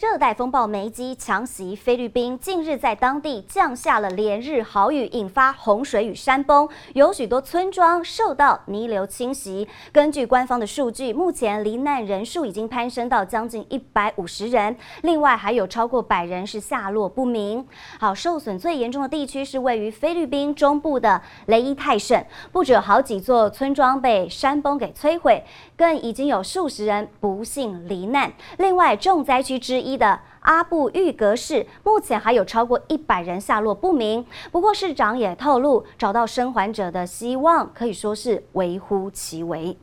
热带风暴梅基强袭菲律宾，近日在当地降下了连日豪雨，引发洪水与山崩，有许多村庄受到泥流侵袭。根据官方的数据，目前罹难人数已经攀升到将近一百五十人，另外还有超过百人是下落不明。好，受损最严重的地区是位于菲律宾中部的雷伊泰省，不止好几座村庄被山崩给摧毁，更已经有数十人不幸罹难。另外，重灾区之一一。的阿布玉格市目前还有超过一百人下落不明，不过市长也透露，找到生还者的希望可以说是微乎其微。